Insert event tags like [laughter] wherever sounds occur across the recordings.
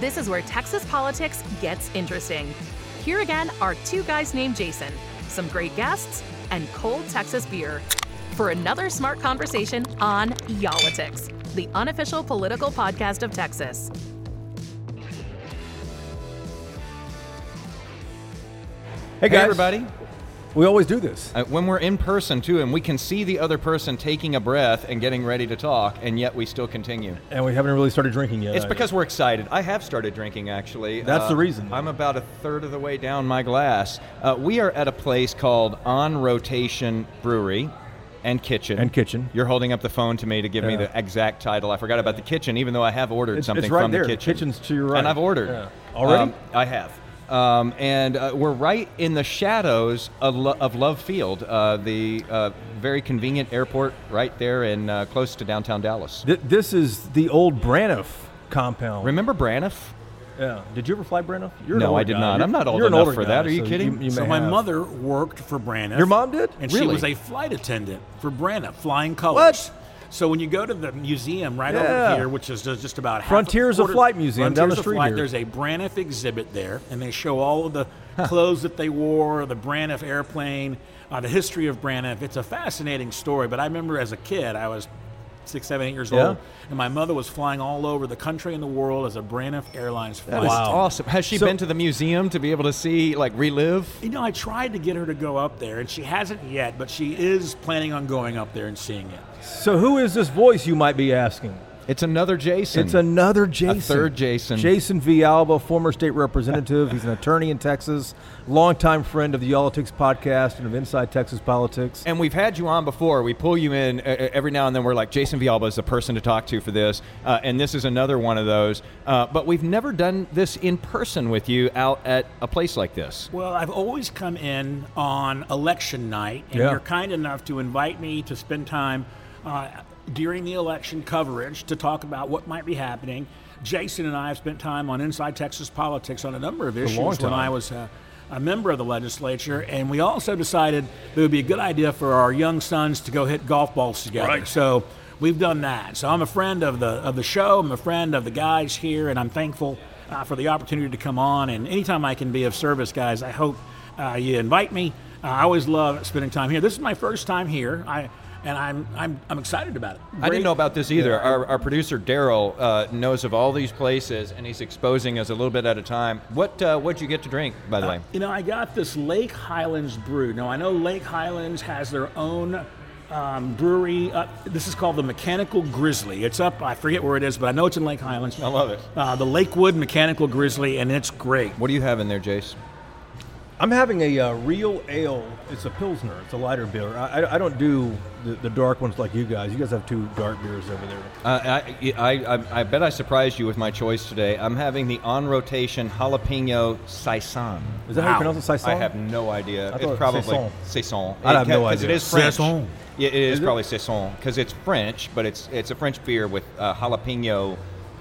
This is where Texas politics gets interesting. Here again are two guys named Jason, some great guests, and cold Texas beer for another smart conversation on Y'all-itics, the unofficial political podcast of Texas. Hey Hey, guys, everybody. We always do this. Uh, when we're in person too, and we can see the other person taking a breath and getting ready to talk, and yet we still continue. And we haven't really started drinking yet. It's either. because we're excited. I have started drinking actually. That's the reason. I'm about a third of the way down my glass. Uh, we are at a place called On Rotation Brewery and Kitchen. And Kitchen. You're holding up the phone to me to give me the exact title. I forgot about the kitchen, even though I have ordered It's- something it's right from there. the The kitchen. kitchen's to your right. And I've ordered. Yeah. Already? Um, I have. Um, and uh, we're right in the shadows of, Lo- of Love Field, uh, the uh, very convenient airport right there in uh, close to downtown Dallas. Th- this is the old Braniff compound. Remember Braniff? Yeah. Did you ever fly Braniff? You're No, I did guy. not. You're- I'm not old you're an enough older for that. guy, Are you so kidding? You, So my have. mother worked for Braniff. Your mom did? And she was a flight attendant for Braniff, flying colors. What? So when you go to the museum right Yeah. over here, which is just about Frontiers of Flight Museum down the street Flight, here. There's a Braniff exhibit there, and they show all of the [laughs] clothes that they wore, the Braniff airplane, uh, the history of Braniff. It's a fascinating story. But I remember as a kid, I was six, seven, eight years Yeah. old, and my mother was flying all over the country and the world as a Braniff Airlines flight That is attendant. awesome. Has she So- been to the museum to be able to see, like, relive? You know, I tried to get her to go up there, and she hasn't yet, but she is planning on going up there and seeing it. So who is this voice? You might be asking. It's another Jason. It's another Jason. third Jason. Jason Villalba, former state representative. He's an attorney in Texas, longtime friend of the Y'all-itics podcast and of Inside Texas Politics. And we've had you on before. We pull you in uh, uh, every now and then. We're like, Jason Villalba is the person to talk to for this. Uh, and this is another one of those. Uh, but we've never done this in person with you out at a place like this. Well, I've always come in on election night, and Yeah. you're kind enough to invite me to spend time uh, during the election coverage to talk about what might be happening. Jason and I have spent time on Inside Texas Politics on a number of issues when. I was uh, a member of the legislature, and we also decided it would be a good idea for our young sons to go hit golf balls together. Right. So we've done that. So I'm a friend of the of the show. I'm a friend of the guys here, and I'm thankful uh, for the opportunity to come on. And anytime I can be of service, guys, I hope uh, you invite me. Uh, I always love spending time here. This is my first time here. I and I'm I'm I'm excited about it. I didn't know about this either. Our, our producer Daryl uh, knows of all these places, and he's exposing us a little bit at a time. What uh, what'd you get to drink, by the way? You know, I got this Lake Highlands brew. Now, I know Lake Highlands has their own um, brewery. Uh, this is called the Mechanical Grizzly. It's up, I forget where it is, but I know it's in Lake Highlands. I love it. Uh, the Lakewood Mechanical Grizzly, and it's great. What do you have in there, Jace? I'm having a uh, real ale. It's a pilsner. It's a lighter beer. I, I, I don't do the, the dark ones like you guys. You guys have two dark beers over there. Uh, I, I, I, I bet I surprised you with my choice today. I'm having the on rotation jalapeno saison. Is that how you pronounce it? Saison? I have no idea. I It's probably saison. saison. I have no Because it idea. is French. Saison. Yeah, it is, Is it? probably saison because it's French, but it's it's a French beer with uh, jalapeno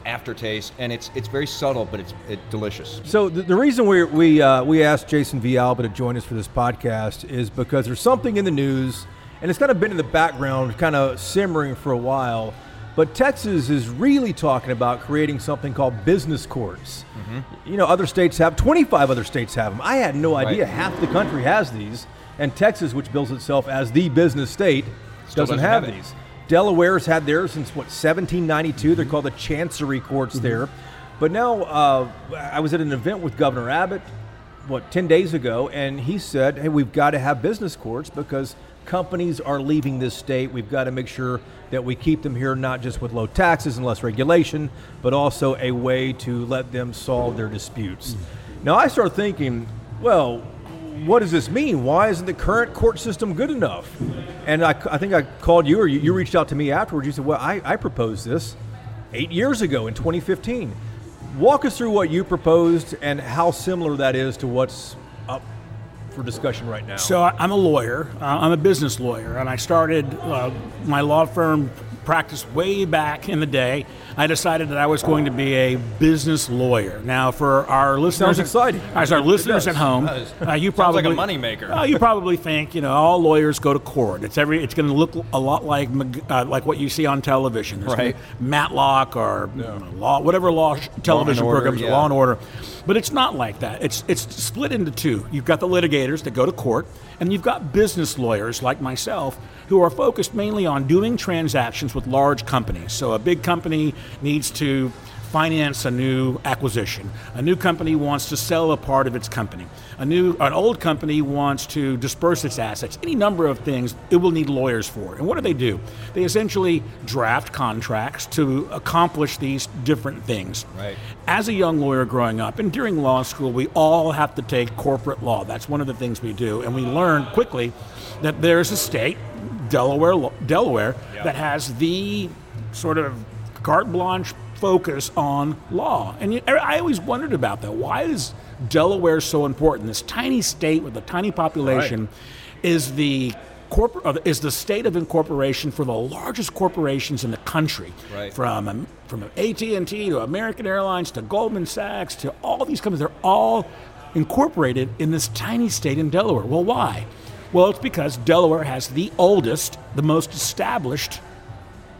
aftertaste, and it's it's very subtle, but it's it, delicious. So the, the reason we we uh, we asked Jason Villalba to join us for this podcast is because there's something in the news, and it's kind of been in the background, kind of simmering for a while. But Texas is really talking about creating something called business courts. You know, other states have 25 other states have them. I had no idea Right. half the country has these, and Texas, which bills itself as the business state, doesn't, doesn't have, have these. Delaware's had theirs since what 1792. They're called the Chancery Courts there. But now uh, I was at an event with Governor Abbott, what 10 days ago, and he said, "Hey, we've got to have business courts because companies are leaving this state. We've got to make sure that we keep them here, not just with low taxes and less regulation, but also a way to let them solve their disputes." Now I start thinking, well, what does this mean? Why isn't the current court system good enough? And I, I think I called you, or you, you reached out to me afterwards. You said, well, I, I proposed this eight years ago in 2015. Walk us through what you proposed and how similar that is to what's up for discussion right now. So I'm a lawyer. Uh, I'm a business lawyer, and I started uh, my law firm practice way back in the day, I decided that I was going to be a business lawyer. Now, for our listeners, Sounds exciting. As our listeners at home, uh, you Sounds probably like a moneymaker. Uh, you probably think you know all lawyers go to court. It's every. It's going to look a lot like uh, like what you see on television. There's Right. Matlock or you know, law, whatever law sh- television Order, programs, yeah. Law and Order. But it's not like that. It's it's split into two. You've got the litigators that go to court, and you've got business lawyers like myself who are focused mainly on doing transactions with large companies. So a big company needs to finance a new acquisition. A new company wants to sell a part of its company. A new an old company wants to disperse its assets. Any number of things it will need lawyers for. And what do they do? They essentially draft contracts to accomplish these different things. Right. As a young lawyer growing up and during law school, we all have to take corporate law. That's one of the things we do. And we learn quickly that there's a state, Delaware, Delaware, that has the sort of carte blanche focus on law. And I always wondered about that. Why is Delaware so important? This tiny state with a tiny population is the corporate uh, is the state of incorporation for the largest corporations in the country, Right. from um, from AT and T to American Airlines to Goldman Sachs to all these companies. They're all incorporated in this tiny state in Delaware. Well, why? Well, it's because Delaware has the oldest, the most established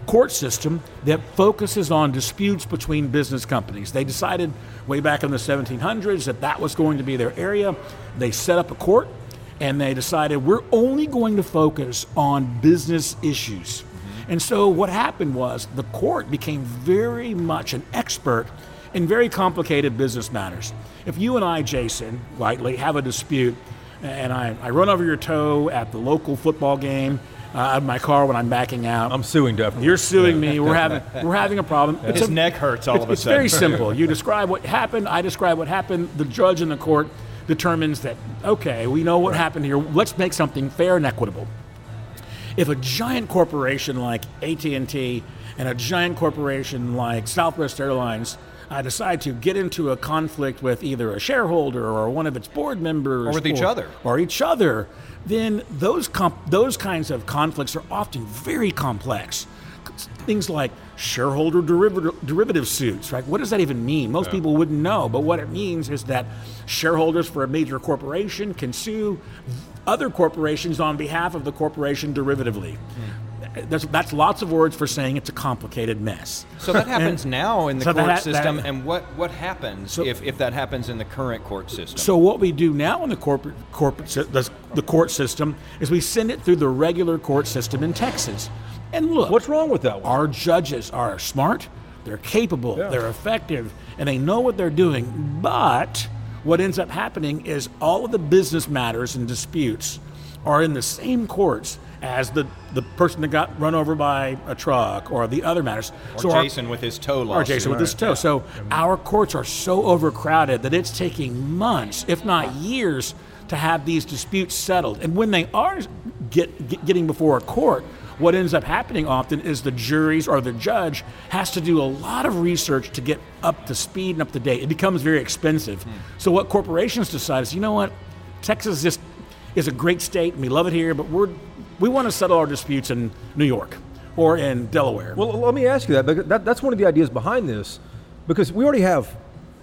court system that focuses on disputes between business companies. They decided way back in the 1700s that that was going to be their area. They set up a court and they decided we're only going to focus on business issues. And so what happened was the court became very much an expert in very complicated business matters. If you and I, Jason Whitely, have a dispute and I, I run over your toe at the local football game Uh, out of my car when I'm backing out, I'm suing definitely. you're suing me. We're having we're having a problem. It's His a- neck hurts all of a it's sudden. very simple. You describe what happened. I describe what happened. The judge in the court determines that okay, we know what happened here. Let's make something fair and equitable. If a giant corporation like AT&T and a giant corporation like Southwest Airlines uh, decide to get into a conflict with either a shareholder or one of its board members, Or with each other. or each other, then those comp- those kinds of conflicts are often very complex. Things like shareholder derivative, derivative suits, right? What does that even mean? Most people wouldn't know, but what it means is that shareholders for a major corporation can sue other corporations on behalf of the corporation derivatively. That's, that's lots of words for saying it's a complicated mess. So that happens now in the So court that- system, that- and what, what happens if, if that happens in the current court system? So what we do now in the corporate corporate the, the court system is we send it through the regular court system in Texas. And look, What's wrong with that one? our judges are smart, they're capable, Yeah. they're effective, and they know what they're doing. But what ends up happening is all of the business matters and disputes are in the same courts as the, the person that got run over by a truck or the other matters. or our- Jason with his toe or lawsuit. Jason with his toe. So our courts are so overcrowded that it's taking months, if not years, to have these disputes settled. And when they are get, get- getting before a court, what ends up happening often is the juries or the judge has to do a lot of research to get up to speed and up to date. It becomes very expensive. Hmm. So what corporations decide is, you know what, Texas just is a great state and we love it here, but we're we want to settle our disputes in New York or in Delaware. Well, let me ask you that because that, that's one of the ideas behind this, because we already have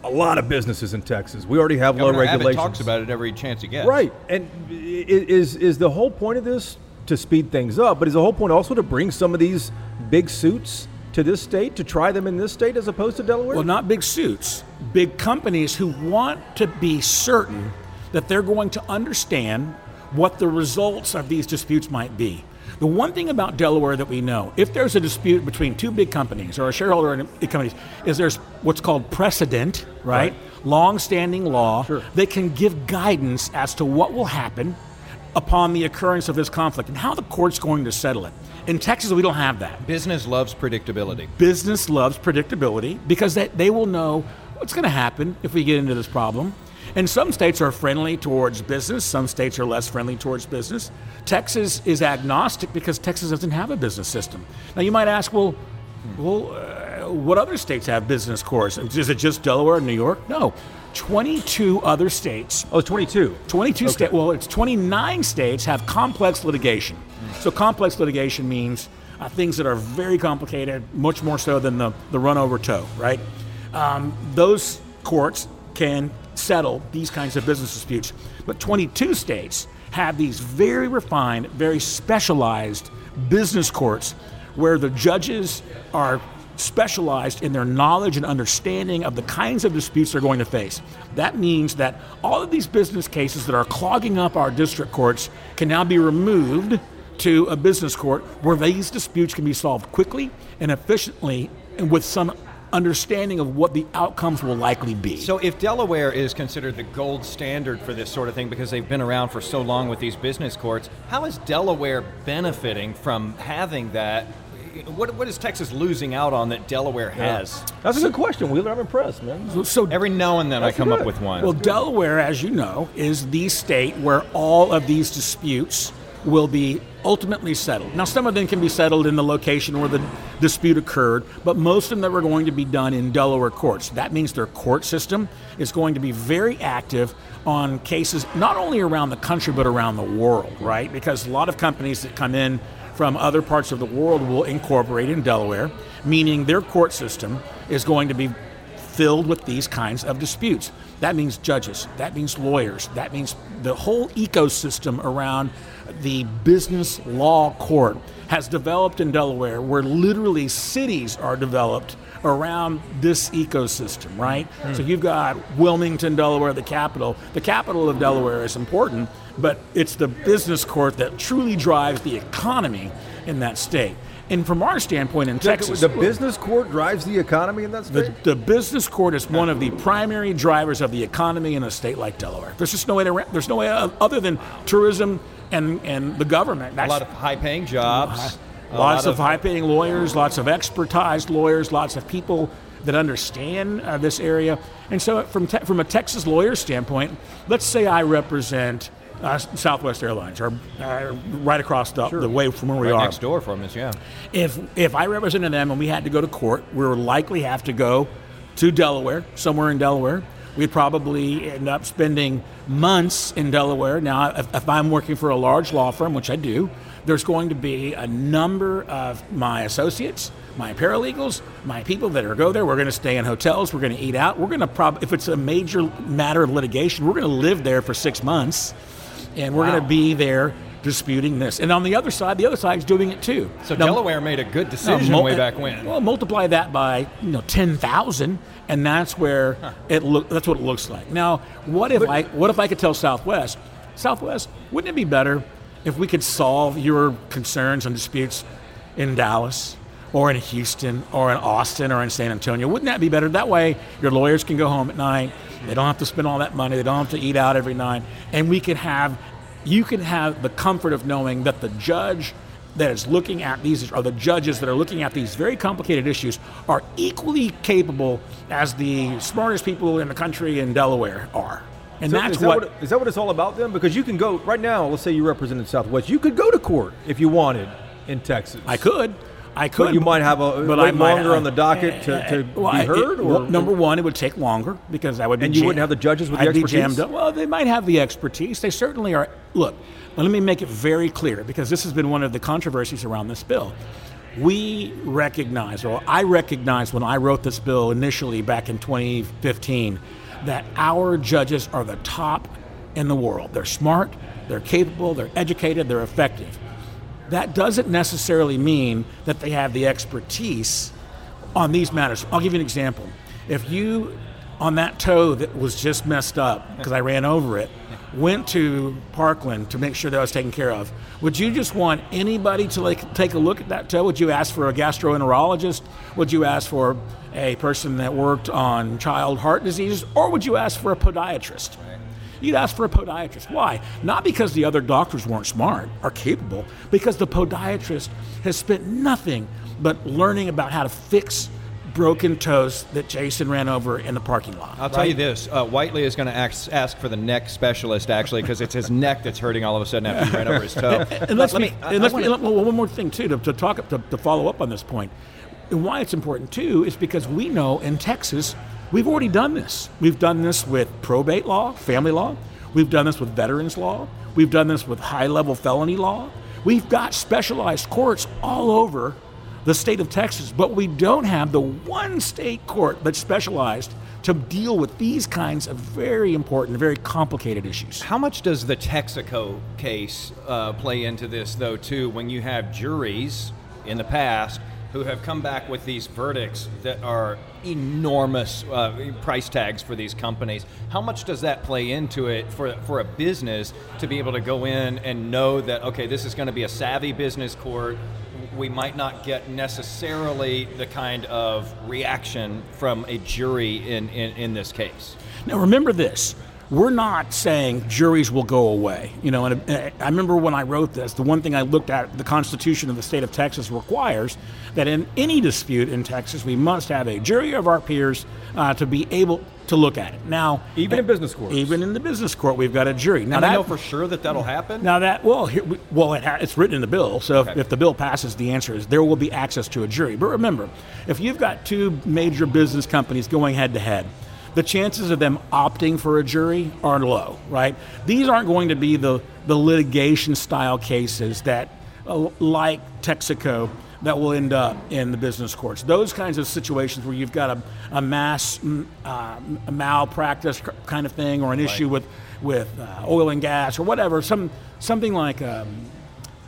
a lot of businesses in Texas. We already have Governor low Abbott regulations. talks about it every chance he gets. Right, and is is the whole point of this to speed things up? But is the whole point also to bring some of these big suits to this state to try them in this state as opposed to Delaware? Well, not big suits, big companies who want to be certain that they're going to understand what the results of these disputes might be. The one thing about Delaware that we know, if there's a dispute between two big companies or a shareholder in companies, is there's what's called precedent, right? Long-standing law Sure. that can give guidance as to what will happen upon the occurrence of this conflict and how the court's going to settle it. In Texas, we don't have that Business loves predictability. business loves predictability because they, they will know what's going to happen if we get into this problem. And some states are friendly towards business, some states are less friendly towards business. Texas is agnostic because Texas doesn't have a business system. Now you might ask, well, well, uh, what other states have business courts? Is it just Delaware and New York? No, 22 other states oh, it's 22. 22 states, well, it's 29 states have complex litigation. So, complex litigation means uh, things that are very complicated, much more so than the, the run over toe, right? Um, those courts can settle these kinds of business disputes. But 22 states have these very refined, very specialized business courts where the judges are specialized in their knowledge and understanding of the kinds of disputes they're going to face. That means that all of these business cases that are clogging up our district courts can now be removed to a business court where these disputes can be solved quickly and efficiently and with some understanding of what the outcomes will likely be. So, if Delaware is considered the gold standard for this sort of thing because they've been around for so long with these business courts, how is Delaware benefiting from having that? What, what is Texas losing out on that Delaware has? That's a good question, Wheeler. I'm impressed, man. So, so Every now and then I That's come up with one. Well, Delaware, as you know, is the state where all of these disputes will be ultimately settled. Now, some of them can be settled in the location where the dispute occurred, but most of them that are going to be done in Delaware courts. That means their court system is going to be very active on cases not only around the country but around the world, right? Because a lot of companies that come in from other parts of the world will incorporate in Delaware, meaning their court system is going to be filled with these kinds of disputes. That means judges, that means lawyers, that means the whole ecosystem around the business law court has developed in Delaware where literally cities are developed around this ecosystem, right? Hmm. So you've got Wilmington, Delaware, the capital. The capital of Delaware is important, but it's the business court that truly drives the economy in that state. And from our standpoint in Texas, the business court drives the economy in that state. the, the business court is one of the primary drivers of the economy in a state like Delaware. There's just no way to, there's no way uh, other than tourism and, and the government. a lot of high paying jobs. a lots lot of, high-paying lawyers, lots of expertized lawyers, lots of people that understand uh, this area. And so, from te- from a Texas lawyer standpoint, let's say I represent uh, Southwest Airlines, uh, right across the, the way from where we are. next door from us, yeah. If if I represented them and we had to go to court, we would likely have to go to Delaware, somewhere in Delaware. We'd probably end up spending months in Delaware. Now, if, if I'm working for a large law firm, which I do, there's going to be a number of my associates, my paralegals, my people that are go there. We're going to stay in hotels. We're going to eat out. We're going to prob if it's a major matter of litigation, we're going to live there for six months, and we're going to be there disputing this. And on the other side, the other side is doing it too. So Now, Delaware made a good decision mul- way back when. Well, multiply that by you know ten thousand, and that's where it look. That's what it looks like. Now, what if I what if I could tell Southwest, Southwest, wouldn't it be better if we could solve your concerns and disputes in Dallas? Or in Houston, or in Austin, or in San Antonio. Wouldn't that be better? That way, your lawyers can go home at night. They don't have to spend all that money. They don't have to eat out every night. And we could have, you can have the comfort of knowing that the judge that is looking at these or the judges that are looking at these very complicated issues are equally capable as the smartest people in the country in Delaware are. And So that's is that what, what is that what it's all about then? Because you can go right now. Let's say you represented Southwest. You could go to court if you wanted in Texas. I could. I could. But you might have a but I might- longer on the docket to, to eh, Well, be heard, it- or well, number one, it would take longer because I would be. And you jam- wouldn't have the judges with the I'd be expertise? jammed up. Well, they might have the expertise. They certainly are. Look, let me make it very clear because this has been one of the controversies around this bill. We recognize, or I recognized when I wrote this bill initially back in 2015, that our judges are the top in the world. They're smart, they're capable, they're educated, they're effective that doesn't necessarily mean that they have the expertise on these matters. I'll give you an example. If you, on that toe that was just messed up because I ran over it, went to Parkland to make sure that I was taken care of, would you just want anybody to like take a look at that toe? Would you ask for a gastroenterologist? Would you ask for a person that worked on child heart diseases? Or would you ask for a podiatrist? You'd ask for a podiatrist. Why? Not because the other doctors weren't smart or capable, because the podiatrist has spent nothing but learning about how to fix broken toes that Jason ran over in the parking lot. I'll tell you this: uh, Whitely is going to ask, ask for the neck specialist actually because it's his [laughs] neck that's hurting all of a sudden after he ran over his toe. and let's Let me- I- and let's wanna- well, one more thing too to, to talk to, to follow up on this point. And why it's important too is because we know in Texas we've already done this. We've done this with probate law, family law. We've done this with veterans law. We've done this with high level felony law. We've got specialized courts all over the state of Texas, but we don't have the one state court that's specialized to deal with these kinds of very important, very complicated issues. How much does the Texaco case uh, play into this, though, too, when you have juries in the past who have come back with these verdicts that are enormous uh, price tags for these companies. How much does that play into it for, for a business to be able to go in and know that, okay, this is going to be a savvy business court? We might not get necessarily the kind of reaction from a jury in, in, in this case. Now, remember this we're not saying juries will go away. You know, and uh, I remember when I wrote this, the one thing I looked at, the Constitution of the state of Texas requires that in any dispute in Texas, we must have a jury of our peers uh, to be able to look at it. Now, even in business court, even in the business court, we've got a jury. Now, and that, I know for sure that that'll happen. Now that well, here, well, it ha- it's written in the bill. So okay. if, if the bill passes, the answer is there will be access to a jury. But remember, if you've got two major business companies going head to head the chances of them opting for a jury are low, right? These aren't going to be the, the litigation style cases that, uh, like Texaco, that will end up in the business courts. Those kinds of situations where you've got a, a mass uh, a malpractice kind of thing or an issue with, with uh, oil and gas or whatever, some, something like. Um,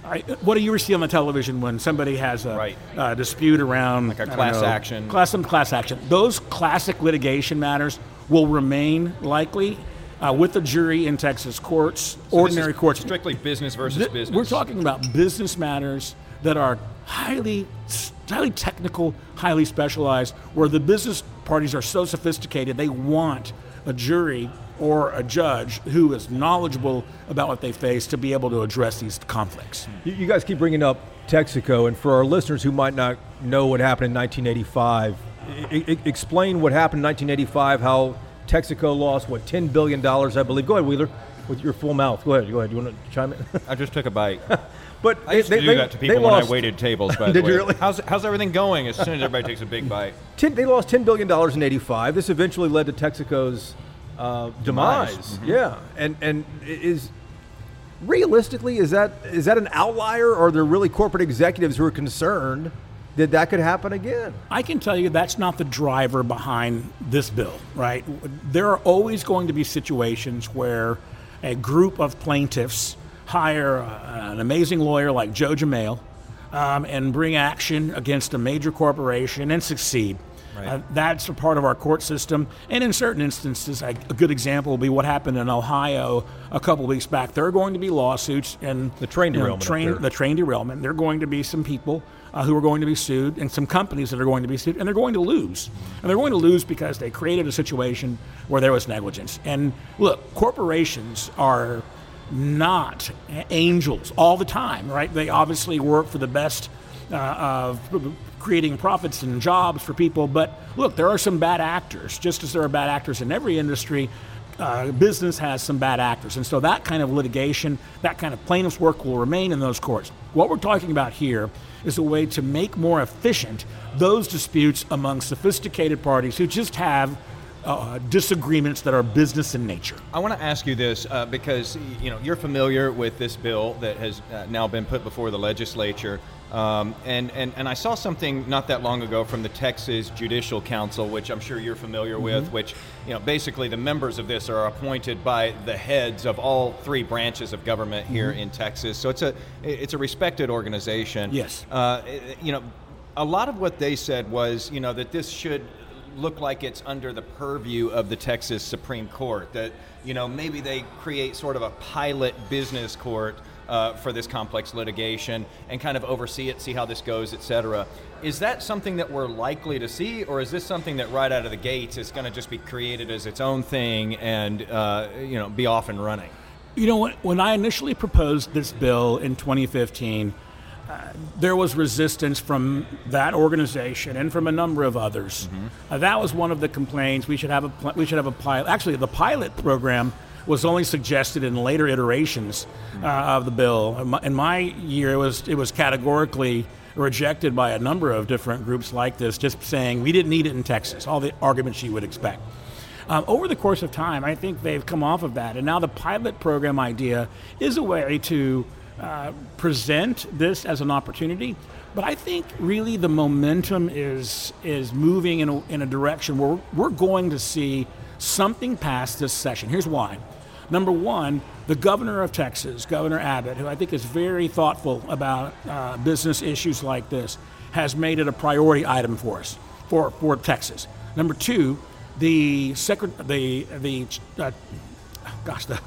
I, what do you see on the television when somebody has a right. uh, dispute around like a class know, action? Class some class action. Those classic litigation matters will remain likely uh, with the jury in Texas courts, so ordinary courts. Strictly business versus Th- business. We're talking about business matters that are highly, highly technical, highly specialized, where the business parties are so sophisticated they want a jury or a judge who is knowledgeable about what they face to be able to address these conflicts. You, you guys keep bringing up Texaco, and for our listeners who might not know what happened in 1985, I- I- explain what happened in 1985, how Texaco lost, what, $10 billion, I believe. Go ahead, Wheeler, with your full mouth. Go ahead, go ahead. You want to chime in? [laughs] I just took a bite. [laughs] But I used they, to do they, that to people when I waited tables. [laughs] By Did the way, you really? How's how's everything going? As soon as everybody takes a big bite, ten, they lost ten billion dollars in '85. This eventually led to Texaco's uh, demise. demise. Mm-hmm. Yeah, and and is realistically is that is that an outlier, or are there really corporate executives who are concerned that that could happen again? I can tell you that's not the driver behind this bill, right? There are always going to be situations where a group of plaintiffs hire an amazing lawyer like Joe Jamail um, and bring action against a major corporation and succeed. Right. Uh, that's a part of our court system. And in certain instances, a, a good example will be what happened in Ohio a couple weeks back. There are going to be lawsuits and the train derailment. Know, train, the train derailment. There are going to be some people uh, who are going to be sued and some companies that are going to be sued, and they're going to lose. And they're going to lose because they created a situation where there was negligence. And look, corporations are not angels all the time, right? They obviously work for the best uh, of creating profits and jobs for people. But look, there are some bad actors, just as there are bad actors in every industry. Uh, business has some bad actors. And so that kind of litigation, that kind of plaintiff's work will remain in those courts. What we're talking about here is a way to make more efficient those disputes among sophisticated parties who just have uh, disagreements that are business in nature. I want to ask you this uh, because you know you're familiar with this bill that has uh, now been put before the legislature, um, and, and and I saw something not that long ago from the Texas Judicial Council, which I'm sure you're familiar mm-hmm. with, which you know basically the members of this are appointed by the heads of all three branches of government here mm-hmm. in Texas. So it's a it's a respected organization. Yes. Uh, you know, a lot of what they said was you know that this should look like it's under the purview of the Texas Supreme Court. That you know maybe they create sort of a pilot business court uh, for this complex litigation and kind of oversee it, see how this goes, et cetera. Is that something that we're likely to see, or is this something that right out of the gates is going to just be created as its own thing and uh, you know be off and running? You know, when I initially proposed this bill in 2015 there was resistance from that organization and from a number of others. Mm-hmm. Uh, that was one of the complaints. We should have a we should have a pilot. Actually, the pilot program was only suggested in later iterations uh, of the bill. In my, in my year, it was it was categorically rejected by a number of different groups like this, just saying we didn't need it in Texas. All the arguments you would expect. Um, over the course of time, I think they've come off of that, and now the pilot program idea is a way to uh, present this as an opportunity. But I think really the momentum is is moving in a, in a direction where we're going to see something pass this session. Here's why. Number one, the governor of Texas, Governor Abbott, who I think is very thoughtful about uh, business issues like this, has made it a priority item for us, for, for Texas. Number two, the secret, the the uh, gosh, the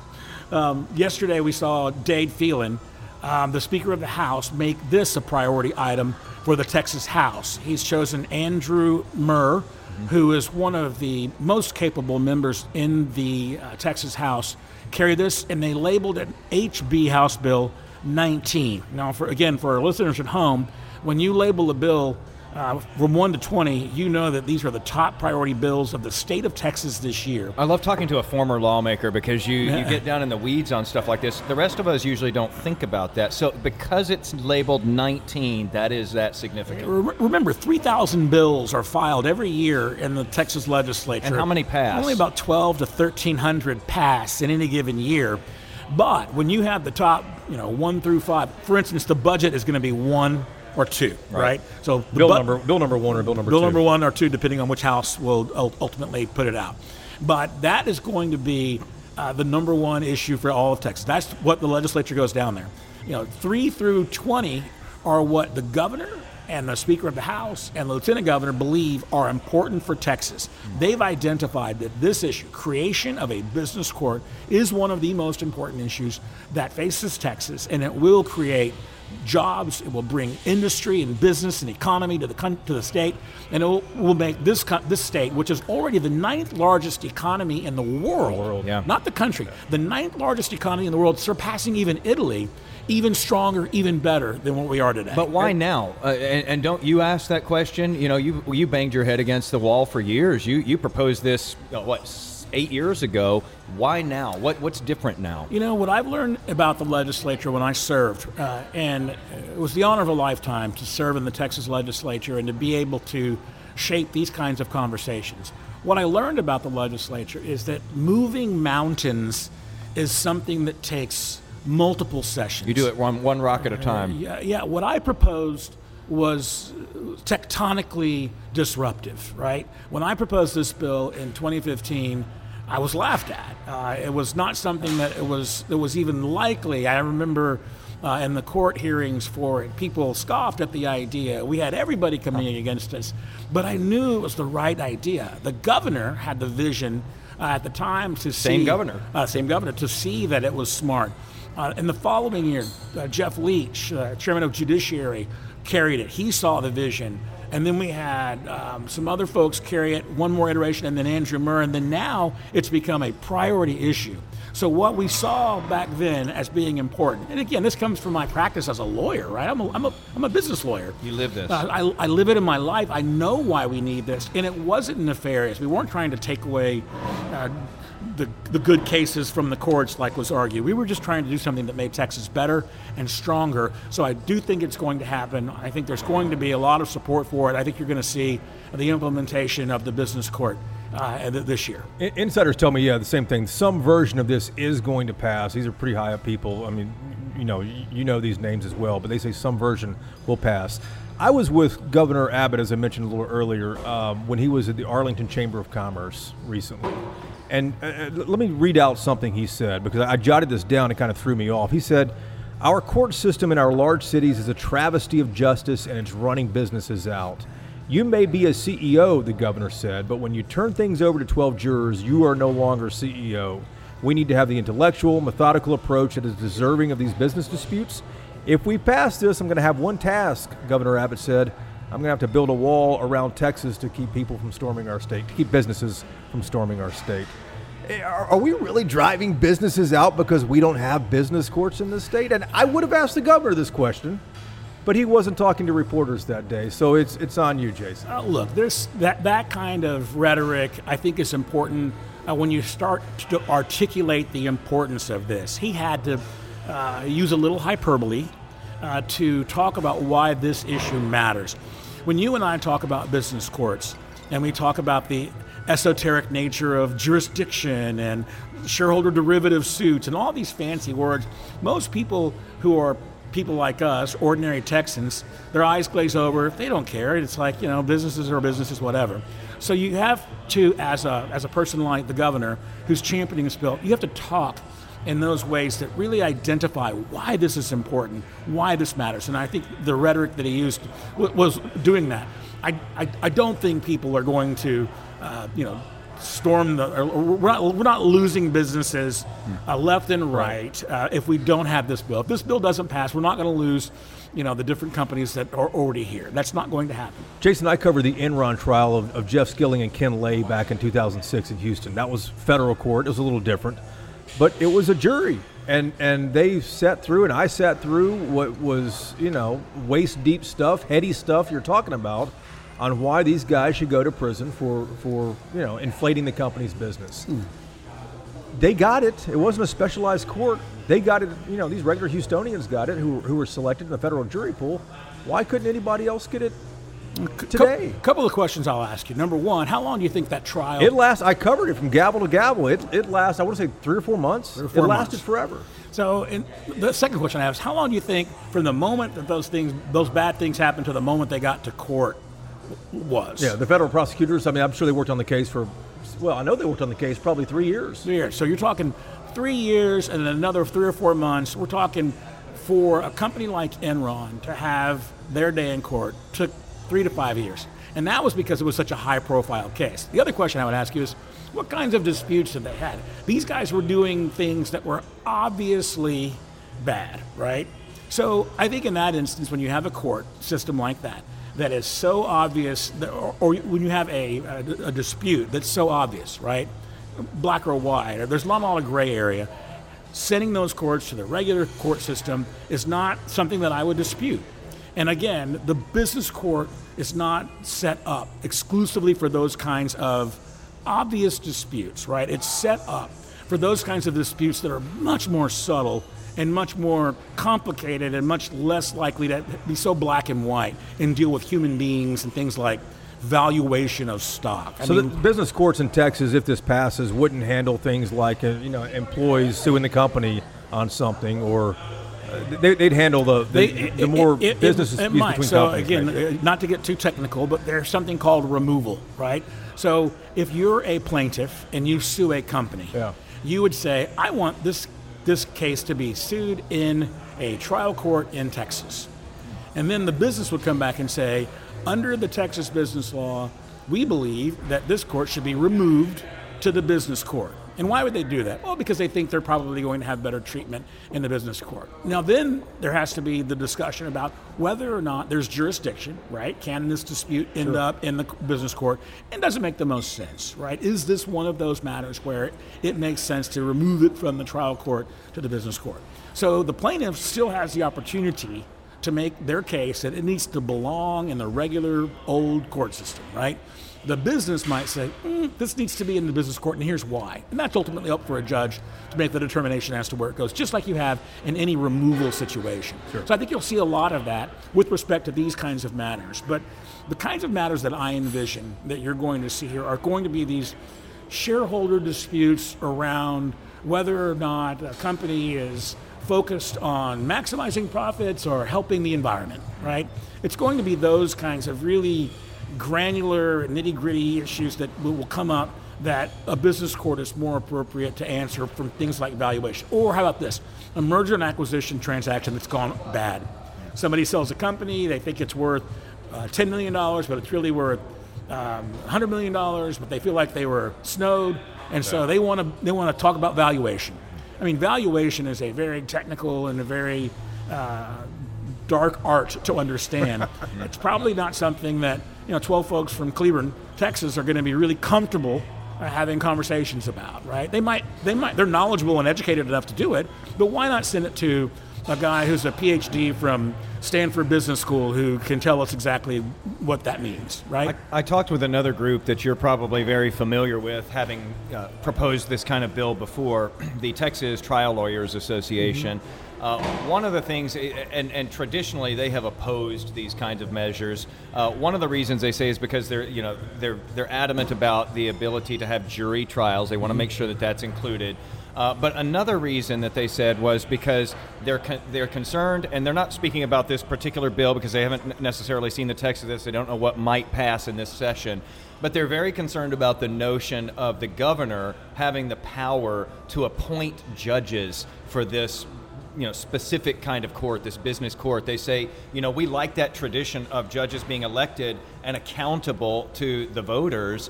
um, yesterday we saw Dade Phelan, um, the Speaker of the House, make this a priority item for the Texas House. He's chosen Andrew Murr, mm-hmm. who is one of the most capable members in the uh, Texas House, carry this, and they labeled it HB House Bill 19. Now, for again, for our listeners at home, when you label a bill uh, from 1 to 20, you know that these are the top priority bills of the state of Texas this year. I love talking to a former lawmaker because you, you get down in the weeds on stuff like this. The rest of us usually don't think about that. So, because it's labeled 19, that is that significant. Remember, 3,000 bills are filed every year in the Texas legislature. And how many pass? Only about 12 to 1,300 pass in any given year. But when you have the top, you know, one through five, for instance, the budget is going to be one or two, right? right? So bill bu- number bill number one or bill number bill two. number one or two, depending on which house will ultimately put it out. But that is going to be uh, the number one issue for all of Texas. That's what the legislature goes down there. You know, three through twenty are what the governor and the Speaker of the House and the Lieutenant Governor believe are important for Texas. They've identified that this issue, creation of a business court, is one of the most important issues that faces Texas, and it will create jobs. It will bring industry and business and economy to the to the state, and it will, will make this this state, which is already the ninth largest economy in the world, world yeah. not the country, the ninth largest economy in the world, surpassing even Italy. Even stronger, even better than what we are today. But why now? Uh, and, and, don't you ask that question? You know, you you banged your head against the wall for years. You you proposed this uh, what eight years ago. Why now? What what's different now? You know what I've learned about the legislature when I served, uh, and it was the honor of a lifetime to serve in the Texas legislature and to be able to shape these kinds of conversations. What I learned about the legislature is that moving mountains is something that takes multiple sessions. You do it one one rock at a time. Uh, yeah, yeah. What I proposed was tectonically disruptive, right? When I proposed this bill in 2015, I was laughed at. Uh, it was not something that it was that was even likely. I remember uh, in the court hearings for it, people scoffed at the idea. We had everybody coming against us, but I knew it was the right idea. The governor had the vision uh, at the time to same see governor, uh, same governor, to see that it was smart. Uh, in the following year, uh, Jeff Leach, chairman of Judiciary, carried it. He saw the vision and then we had um, some other folks carry it one more iteration, and then Andrew Murr, and then now it's become a priority issue. So what we saw back then as being important, and again, this comes from my practice as a lawyer, right? I'm a, I'm a, I'm a business lawyer. You live this. Uh, I, I live it in my life. I know why we need this, and it wasn't nefarious. We weren't trying to take away uh, the, the good cases from the courts, like was argued. We were just trying to do something that made Texas better and stronger. So I do think it's going to happen. I think there's going to be a lot of support for it. I think you're going to see the implementation of the business court uh, this year. Insiders tell me, yeah, the same thing. Some version of this is going to pass. These are pretty high up people. I mean, you know, you know these names as well, but they say some version will pass. I was with Governor Abbott, as I mentioned a little earlier, um, when he was at the Arlington Chamber of Commerce recently. And uh, uh, let me read out something he said because I jotted this down. It kind of threw me off. He said, Our court system in our large cities is a travesty of justice and it's running businesses out. You may be a CEO, the governor said, but when you turn things over to 12 jurors, you are no longer CEO. We need to have the intellectual, methodical approach that is deserving of these business disputes. If we pass this, I'm going to have one task, Governor Abbott said I'm going to have to build a wall around Texas to keep people from storming our state, to keep businesses from storming our state. Eh, are we really driving businesses out because we don't have business courts in this state? And I would have asked the governor this question, but he wasn't talking to reporters that day. So it's it's on you, Jason. Uh, look, there's that that kind of rhetoric. I think is important uh, when you start to articulate the importance of this. He had to uh, use a little hyperbole uh, to talk about why this issue matters when you and I talk about business courts and we talk about the esoteric nature of jurisdiction and shareholder derivative suits and all these fancy words. Most people who are people like us, ordinary Texans, their eyes glaze over. They don't care. It's like, you know, businesses are businesses, whatever. So you have to, as a, as a person like the governor who's championing this bill, you have to talk in those ways that really identify why this is important, why this matters. And I think the rhetoric that he used was doing that. I, I, I don't think people are going to, uh, you know, storm the. we're, not, we're not losing businesses uh, left and right uh, if we don't have this bill. If this bill doesn't pass, we're not going to lose you know the different companies that are already here. That's not going to happen. Jason, I covered the Enron trial of, of, Jeff Skilling and Ken Lay back in 2006 in Houston. That was federal court. It was a little different, but it was a jury, and and they sat through, and I sat through what was you know waist deep stuff, heady stuff you're talking about on why these guys should go to prison for, for you know, inflating the company's business. Mm. They got it. It wasn't a specialized court. They got it. You know, these regular Houstonians got it who, who were selected in the federal jury pool. Why couldn't anybody else get it today? A couple of questions I'll ask you. Number one, how long do you think that trial? It lasts. I covered it from gavel to gavel. It it lasts. I want to say three or four months. Three or four it months. lasted forever. So, the second question I have is, how long do you think from the moment that those things, those bad things happened, to the moment they got to court, was. Yeah, the federal prosecutors. I mean, I'm sure they worked on the case for. Well, I know they worked on the case probably three years. Three years. So you're talking three years and another three or four months. We're talking for a company like Enron to have their day in court took three to five years. And that was because it was such a high profile case. The other question I would ask you is what kinds of disputes have they had? These guys were doing things that were obviously bad, right? So I think in that instance, when you have a court system like that, that is so obvious, that, or, or, when you have a, a, a, dispute that's so obvious, right? Black or white, or there's not a lot of gray area. Sending those courts to the regular court system is not something that I would dispute. And again, the business court is not set up exclusively for those kinds of obvious disputes, right? It's set up for those kinds of disputes that are much more subtle and much more complicated and much less likely to be so black and white and deal with human beings and things like valuation of stock. I so mean, the business courts in Texas, if this passes, wouldn't handle things like uh, you know employees suing the company on something or. They, would handle the, the, they, the more it, it, business it, disputes between so companies. again, maybe. Uh, not to get too technical, but there's something called removal, right? So if you're a plaintiff and you sue a company, yeah. you would say, "I want this this case to be sued in a trial court in Texas. And then the business would come back and say, under the Texas business law, we believe that this court should be removed to the business court. And why would they do that? Well, because they think they're probably going to have better treatment in the business court. Now, then there has to be the discussion about whether or not there's jurisdiction, right? Can this dispute end sure. up in the business court? And does it make the most sense, right? Is this one of those matters where it makes sense to remove it from the trial court to the business court? So the plaintiff still has the opportunity to make their case that it needs to belong in the regular old court system, right? The business might say, mm, this needs to be in the business court, and here's why. And that's ultimately up for a judge to make the determination as to where it goes, just like you have in any removal situation. Sure. So I think you'll see a lot of that with respect to these kinds of matters. But the kinds of matters that I envision that you're going to see here are going to be these shareholder disputes around whether or not a company is focused on maximizing profits or helping the environment, right? It's going to be those kinds of really granular, nitty gritty issues that will come up that a business court is more appropriate to answer from things like valuation. Or how about this? A merger and acquisition transaction that's gone bad. Somebody sells a company, they think it's worth uh, $10 million, but it's really worth um, $100 million, but they feel like they were snowed, and so they want to they want to talk about valuation. I mean, valuation is a very technical and a very uh, dark art to understand. [laughs] it's probably not something that you know 12 folks from Cleburne, Texas, are going to be really comfortable uh, having conversations about. Right? They might they might they're knowledgeable and educated enough to do it, but why not send it to a guy who's a PhD from Stanford Business School who can tell us exactly what that means, right? I, I talked with another group that you're probably very familiar with, having uh, proposed this kind of bill before, [clears throat] the Texas Trial Lawyers Association. Mm-hmm. Uh, one of the things, and, and, traditionally they have opposed these kinds of measures. Uh, one of the reasons they say is because they're, you know, they're they're adamant about the ability to have jury trials. They want to mm-hmm. make sure that that's included. Uh, but another reason that they said was because they're con- they're concerned, and they're not speaking about this particular bill because they haven't necessarily seen the text of this. They don't know what might pass in this session, but they're very concerned about the notion of the governor having the power to appoint judges for this you know specific kind of court, this business court. They say, you know, we like that tradition of judges being elected and accountable to the voters.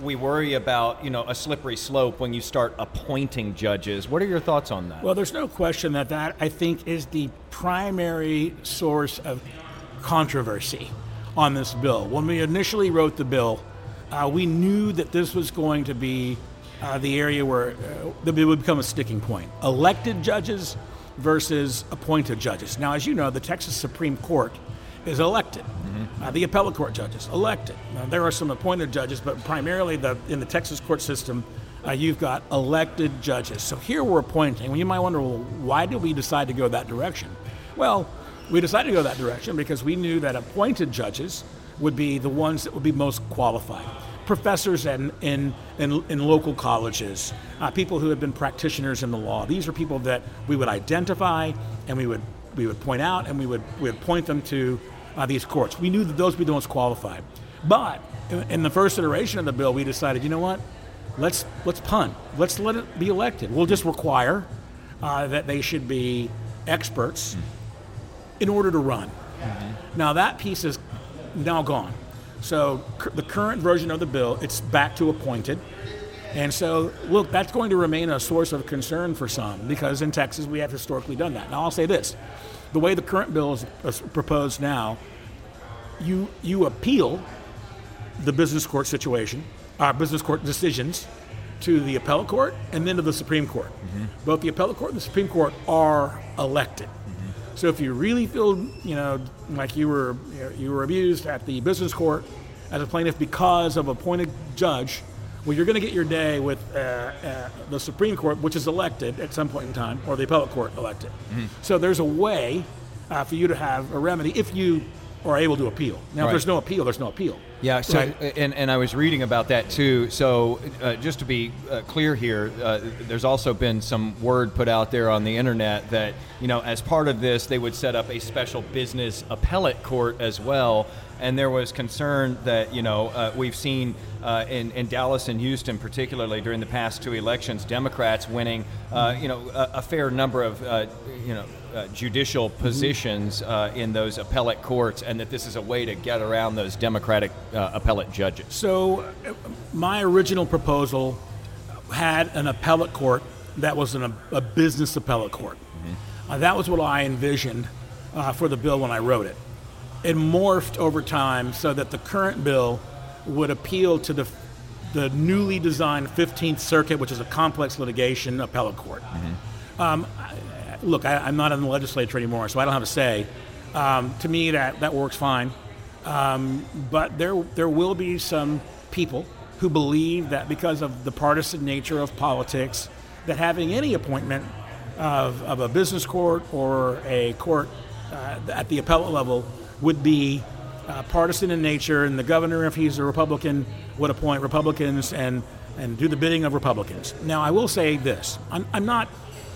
We worry about, you know, a slippery slope when you start appointing judges. What are your thoughts on that? Well, there's no question that that I think is the primary source of controversy on this bill. When we initially wrote the bill, uh, we knew that this was going to be uh, the area where uh, it would become a sticking point. Elected judges versus appointed judges. Now, as you know, the Texas Supreme Court is elected. Mm-hmm. Uh, the appellate court judges elected. Now, there are some appointed judges, but primarily the in the Texas court system, uh, you've got elected judges. So here we're appointing. Well, you might wonder, well, why did we decide to go that direction? Well, we decided to go that direction because we knew that appointed judges would be the ones that would be most qualified professors in, in, in, in local colleges, uh, people who have been practitioners in the law. These are people that we would identify and we would, we would point out and we would, we would point them to uh, these courts. We knew that those would be the most qualified. But in, the first iteration of the bill, we decided, you know what? Let's, let's punt. Let's let it be elected. We'll just require uh, that they should be experts in order to run. Mm-hmm. Now, that piece is now gone. So the current version of the bill, it's back to appointed. And so, look, that's going to remain a source of concern for some because in Texas we have historically done that. Now, I'll say this the way the current bill is proposed now, you, you appeal the business court situation, uh, business court decisions to the appellate court and then to the Supreme Court. Mm-hmm. Both the appellate court and the Supreme Court are elected. So if you really feel, you know, like you were you, know, you were abused at the business court as a plaintiff because of appointed judge, well, you're going to get your day with uh, uh, the Supreme Court, which is elected at some point in time, or the appellate court elected. Mm-hmm. So there's a way uh, for you to have a remedy if you are able to appeal. Now, right. if there's no appeal, there's no appeal. Yeah, so, right. and, and I was reading about that too. So, uh, just to be uh, clear here, uh, there's also been some word put out there on the internet that, you know, as part of this, they would set up a special business appellate court as well. And there was concern that, you know, uh, we've seen uh, in, in Dallas and Houston, particularly during the past two elections, Democrats winning, uh, you know, a, a, fair number of, you know, uh, judicial positions uh, in those appellate courts, and that this is a way to get around those Democratic uh, appellate judges. So, uh, my original proposal had an appellate court that was an, a business appellate court. Mm-hmm. Uh, that was what I envisioned uh, for the bill when I wrote it. It morphed over time so that the current bill would appeal to the the newly designed 15th Circuit, which is a complex litigation appellate court. Mm-hmm. Um, look, I, am not in the legislature anymore, so I don't have a say. Um, to me, that, that works fine. Um, but there, there will be some people who believe that because of the partisan nature of politics, that having any appointment of, of a business court or a court uh, at the appellate level would be uh, partisan in nature, and the governor, if he's a Republican, would appoint Republicans and, and do the bidding of Republicans. Now, I will say this I'm, I'm not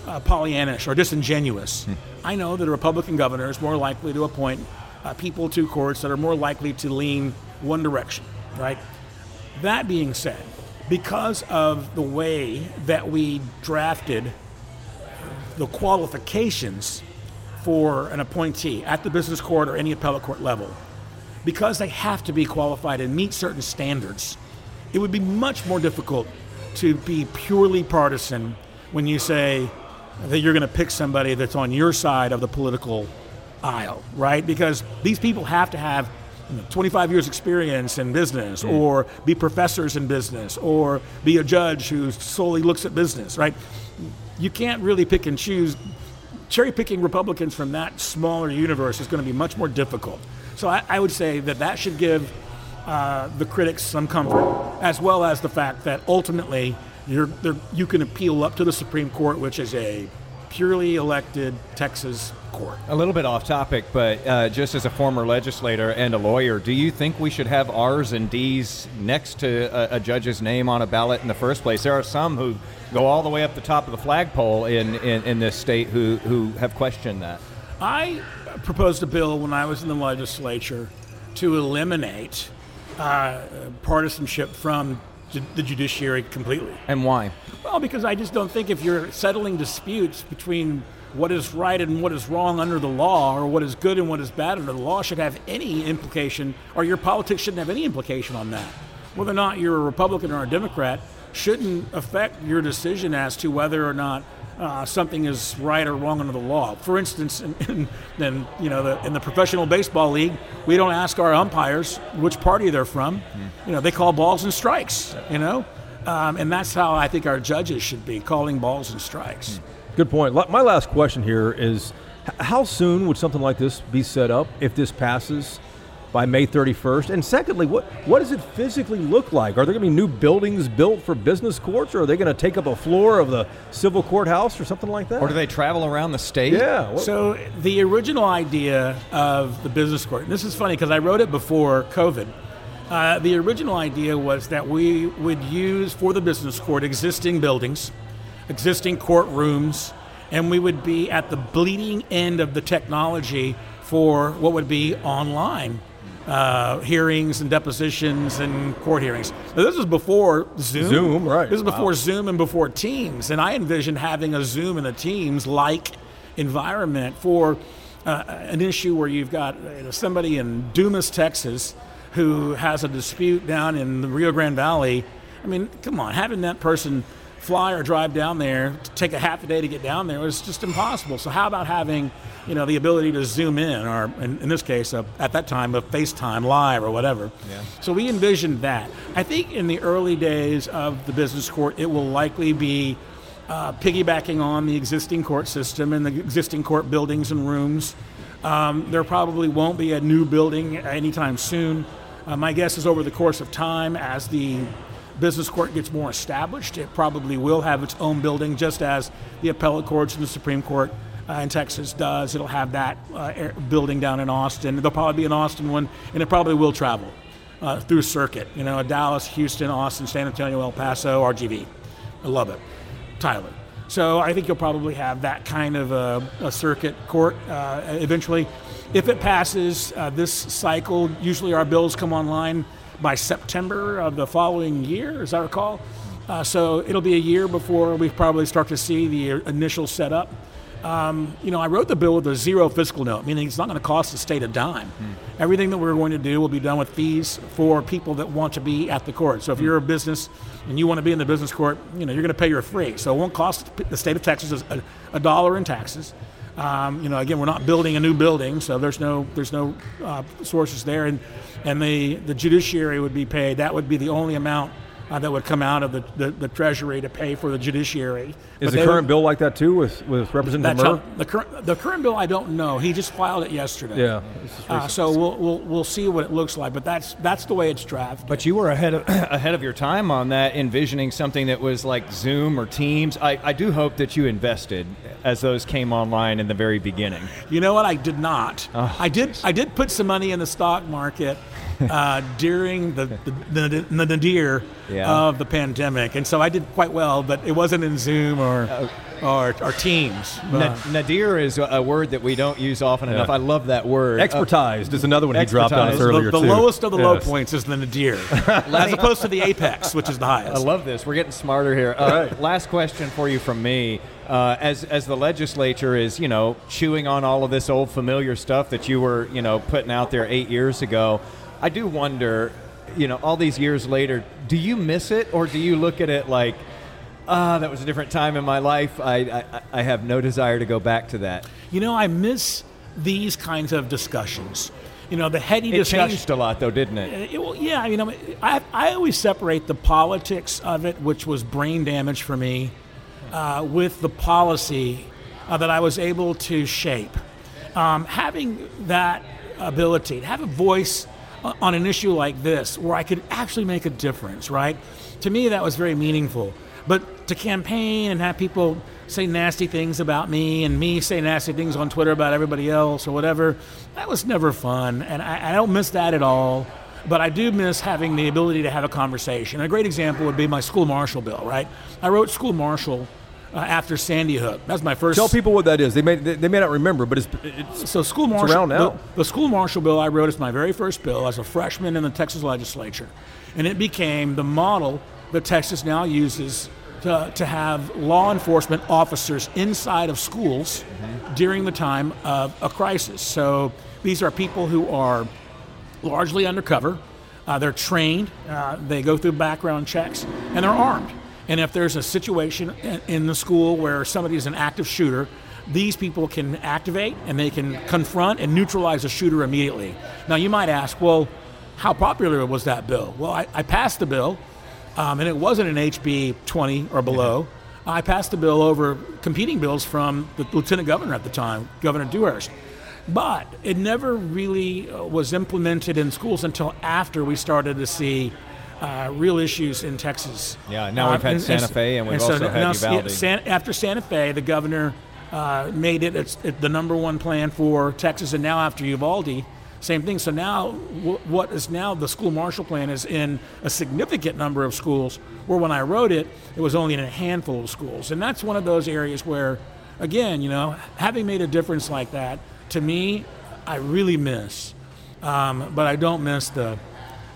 uh, Pollyannish or disingenuous. Hmm. I know that a Republican governor is more likely to appoint uh, people to courts that are more likely to lean one direction, right? That being said, because of the way that we drafted the qualifications for an appointee at the business court or any appellate court level, because they have to be qualified and meet certain standards, it would be much more difficult to be purely partisan when you say, that you're going to pick somebody that's on your side of the political aisle, right? Because these people have to have you know, 25 years experience in business mm. or be professors in business or be a judge who solely looks at business, right? You can't really pick and choose cherry picking Republicans from that smaller universe is going to be much more difficult. So I, I would say that that should give uh, the critics some comfort, as well as the fact that ultimately you can appeal up to the Supreme Court, which is a purely elected Texas court. A little bit off topic, but uh, just as a former legislator and a lawyer, do you think we should have R's and D's next to a, a judge's name on a ballot in the first place? There are some who go all the way up the top of the flagpole in, in, in this state who, who have questioned that. I proposed a bill when I was in the legislature to eliminate uh, partisanship from the judiciary completely. And why? Well, because I just don't think if you're settling disputes between what is right and what is wrong under the law, or what is good and what is bad under the law, should have any implication, or your politics shouldn't have any implication on that. Whether or not you're a Republican or a Democrat shouldn't affect your decision as to whether or not uh, something is right or wrong under the law. For instance, in, in, in you know the, in the professional baseball league, we don't ask our umpires which party they're from. Mm. You know, they call balls and strikes. You know, um, and that's how I think our judges should be calling balls and strikes. Mm. Good point. My last question here is: How soon would something like this be set up if this passes? by May 31st? And secondly, what, what does it physically look like? Are there going to be new buildings built for business courts, or are they going to take up a floor of the civil courthouse or something like that? Or do they travel around the state? Yeah. So the original idea of the business court, and this is funny because I wrote it before COVID. Uh, the original idea was that we would use for the business court existing buildings, existing courtrooms, and we would be at the bleeding end of the technology for what would be online uh, hearings and depositions and court hearings. Now, this was before Zoom. Zoom, right. This is before wow. Zoom and before Teams. And I envision having a Zoom and a Teams like environment for uh, an issue where you've got you know, somebody in Dumas, Texas, who has a dispute down in the Rio Grande Valley. I mean, come on, having that person fly or drive down there, take a half a day to get down there was just impossible. So how about having you know, the ability to zoom in, or in, in this case, uh, at that time, a FaceTime live or whatever. Yeah. So we envisioned that. I think in the early days of the business court, it will likely be uh, piggybacking on the existing court system and the existing court buildings and rooms. Um, there probably won't be a new building anytime soon. Uh, my guess is over the course of time, as the business court gets more established, it probably will have its own building, just as the appellate courts and the Supreme Court uh, in Texas does. It'll have that uh, building down in Austin. There'll probably be an Austin one, and it probably will travel uh, through circuit. You know, Dallas, Houston, Austin, San Antonio, El Paso, RGV. I love it. Tyler. So I think you'll probably have that kind of a, a circuit court uh, eventually. If it passes uh, this cycle, usually our bills come online by September of the following year, as I recall. Uh, so it'll be a year before we probably start to see the initial setup. Um, you know, I wrote the bill with a zero fiscal note, meaning it's not going to cost the state a dime. Mm. Everything that we're going to do will be done with fees for people that want to be at the court. So if mm. you're a business and you want to be in the business court, you know, you're going to pay your fee. So it won't cost the state of Texas a, a dollar in taxes. Um, you know, again, we're not building a new building, so there's no there's no uh, sources there, and and the the judiciary would be paid. That would be the only amount uh, that would come out of the, the, the, Treasury to pay for the judiciary. Is but the current would, bill like that too with, with Representative Murr? The current, the current bill, I don't know. He just filed it yesterday. Yeah. Uh, so we'll, we'll, we'll see what it looks like, but that's, that's the way it's drafted. But you were ahead of, [clears throat] ahead of your time on that, envisioning something that was like Zoom or Teams. I, I do hope that you invested as those came online in the very beginning. You know what? I did not. Oh, I did. I did put some money in the stock market [laughs] uh, during the the, the, the nadir yeah. of the pandemic, and so I did quite well. But it wasn't in Zoom or. Uh, or, or teams. nadir is a word that we don't use often yeah. enough. I love that word. Expertized uh, is another one he dropped on us earlier The, the lowest of the yes. low points is the nadir, [laughs] as opposed to the apex, which is the highest. I love this. We're getting smarter here. Uh, right. Last question for you from me. Uh, as as the legislature is you know chewing on all of this old familiar stuff that you were you know putting out there eight years ago. I do wonder, you know, all these years later, do you miss it or do you look at it like, ah, that was a different time in my life. I, I, I have no desire to go back to that. You know, I miss these kinds of discussions. You know, the heady it discussion. changed a lot, though, didn't it? Uh, it well, yeah, you know, I, I always separate the politics of it, which was brain damage for me, uh, with the policy uh, that I was able to shape. Um, having that ability to have a voice on an issue like this where I could actually make a difference, right? To me, that was very meaningful. But to campaign and have people say nasty things about me and me say nasty things on Twitter about everybody else or whatever, that was never fun. And I, I don't miss that at all. But I do miss having the ability to have a conversation. A great example would be my school marshal bill, right? I wrote school marshal uh, after Sandy Hook. That's my first. Tell people what that is. They may they, they may not remember, but it's, it's so school marshal. around now. The, the school marshal bill I wrote is my very first bill as a freshman in the Texas legislature, and it became the model that Texas now uses to, to have law enforcement officers inside of schools mm-hmm. during the time of a crisis. So these are people who are largely undercover. Uh, they're trained. Uh, they go through background checks, and they're armed. And if there's a situation in, the school where somebody is an active shooter, these people can activate and they can confront and neutralize a shooter immediately. Now, you might ask, well, how popular was that bill? Well, I, I passed the bill, um, and it wasn't an HB 20 or below. I passed the bill over competing bills from the lieutenant governor at the time, Governor Dewhurst. But it never really uh, was implemented in schools until after we started to see uh, real issues in Texas. Yeah, now we've had uh, and, Santa Fe and we've and so also had Uvalde. San, after Santa Fe, the governor uh, made it it's, it the number one plan for Texas, and now after Uvalde, same thing. So now, w- what is now the school marshal plan is in a significant number of schools, where when I wrote it, it was only in a handful of schools. And that's one of those areas where, again, you know, having made a difference like that, to me, I really miss. Um, but I don't miss the,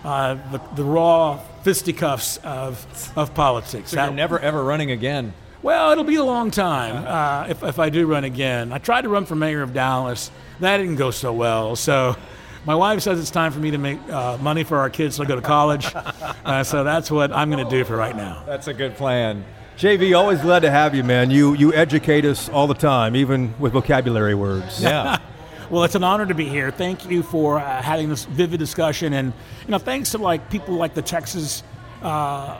uh, the, the raw fisticuffs of, of politics. So you're never ever running again. Well, it'll be a long time uh, if, if I do run again. I tried to run for mayor of Dallas. That didn't go so well. So my wife says it's time for me to make uh, money for our kids to go to college. [laughs] Uh, so that's what I'm going to do for right now. That's a good plan. JV, always glad to have you, man. You you educate us all the time, even with vocabulary words. Yeah. [laughs] well, it's an honor to be here. Thank you for uh, having this vivid discussion, and you know, thanks to like people like the Texas, uh,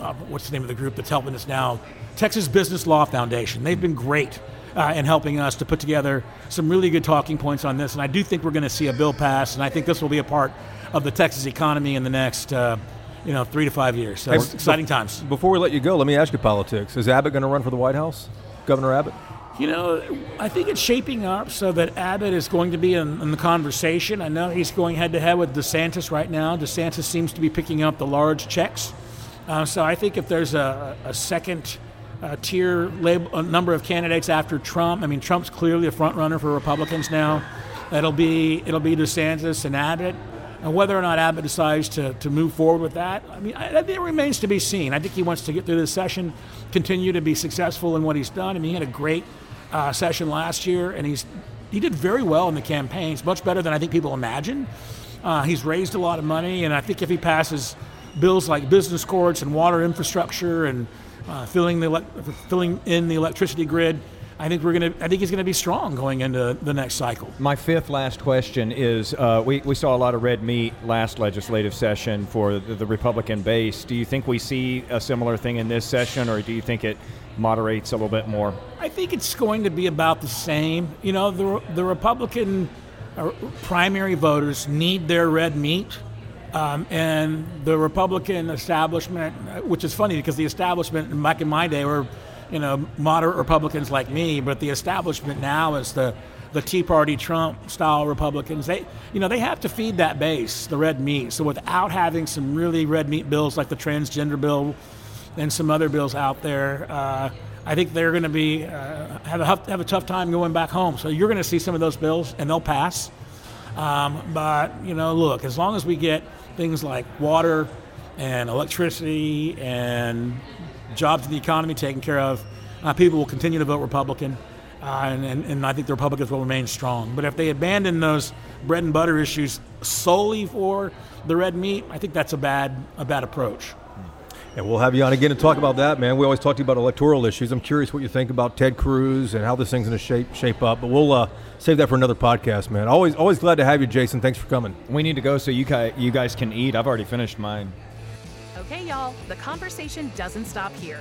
uh, what's the name of the group that's helping us now, Texas Business Law Foundation. They've been great uh, in helping us to put together some really good talking points on this, and I do think we're going to see a bill pass, and I think this will be a part of the Texas economy in the next uh, you know, three to five years. So it's exciting times. Before we let you go, let me ask you politics. Is Abbott going to run for the White House? Governor Abbott? You know, I think it's shaping up so that Abbott is going to be in, in the conversation. I know he's going head to head with DeSantis right now. DeSantis seems to be picking up the large checks. Uh, so I think if there's a, a second uh, tier label, a number of candidates after Trump, I mean, Trump's clearly a front runner for Republicans now. It'll be it'll be DeSantis and Abbott. And whether or not Abbott decides to, to move forward with that, I mean, I, it remains to be seen. I think he wants to get through this session, continue to be successful in what he's done. I mean, he had a great uh, session last year, and he's he did very well in the campaigns, much better than I think people imagine. Uh, he's raised a lot of money, and I think if he passes bills like business courts and water infrastructure and uh, filling the filling in the electricity grid, I think we're to. I think he's going to be strong going into the next cycle. My fifth last question is: uh, we we saw a lot of red meat last legislative session for the, the, Republican base. Do you think we see a similar thing in this session, or do you think it moderates a little bit more? I think it's going to be about the same. You know, the the Republican uh, primary voters need their red meat. Um, and the Republican establishment, which is funny because the establishment back in my day were you know, moderate Republicans like me, but the establishment now is the the Tea Party Trump style Republicans. They, you know, they have to feed that base, the red meat. So without having some really red meat bills like the transgender bill and some other bills out there, uh, I think they're going to be uh, have a have a tough time going back home. So you're going to see some of those bills, and they'll pass. Um, but you know, look, as long as we get things like water and electricity and jobs in the economy taken care of, uh, people will continue to vote Republican. Uh, and, and, and, I think the Republicans will remain strong. But if they abandon those bread and butter issues solely for the red meat, I think that's a bad a bad approach. And we'll have you on again to talk about that, man. We always talk to you about electoral issues. I'm curious what you think about Ted Cruz and how this thing's going to shape shape up. But we'll uh, save that for another podcast, man. Always always glad to have you, Jason. Thanks for coming. We need to go so you guys, you guys can eat. I've already finished mine. Okay, y'all, the conversation doesn't stop here.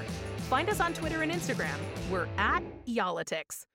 Find us on Twitter and Instagram. We're at Y'all-itics.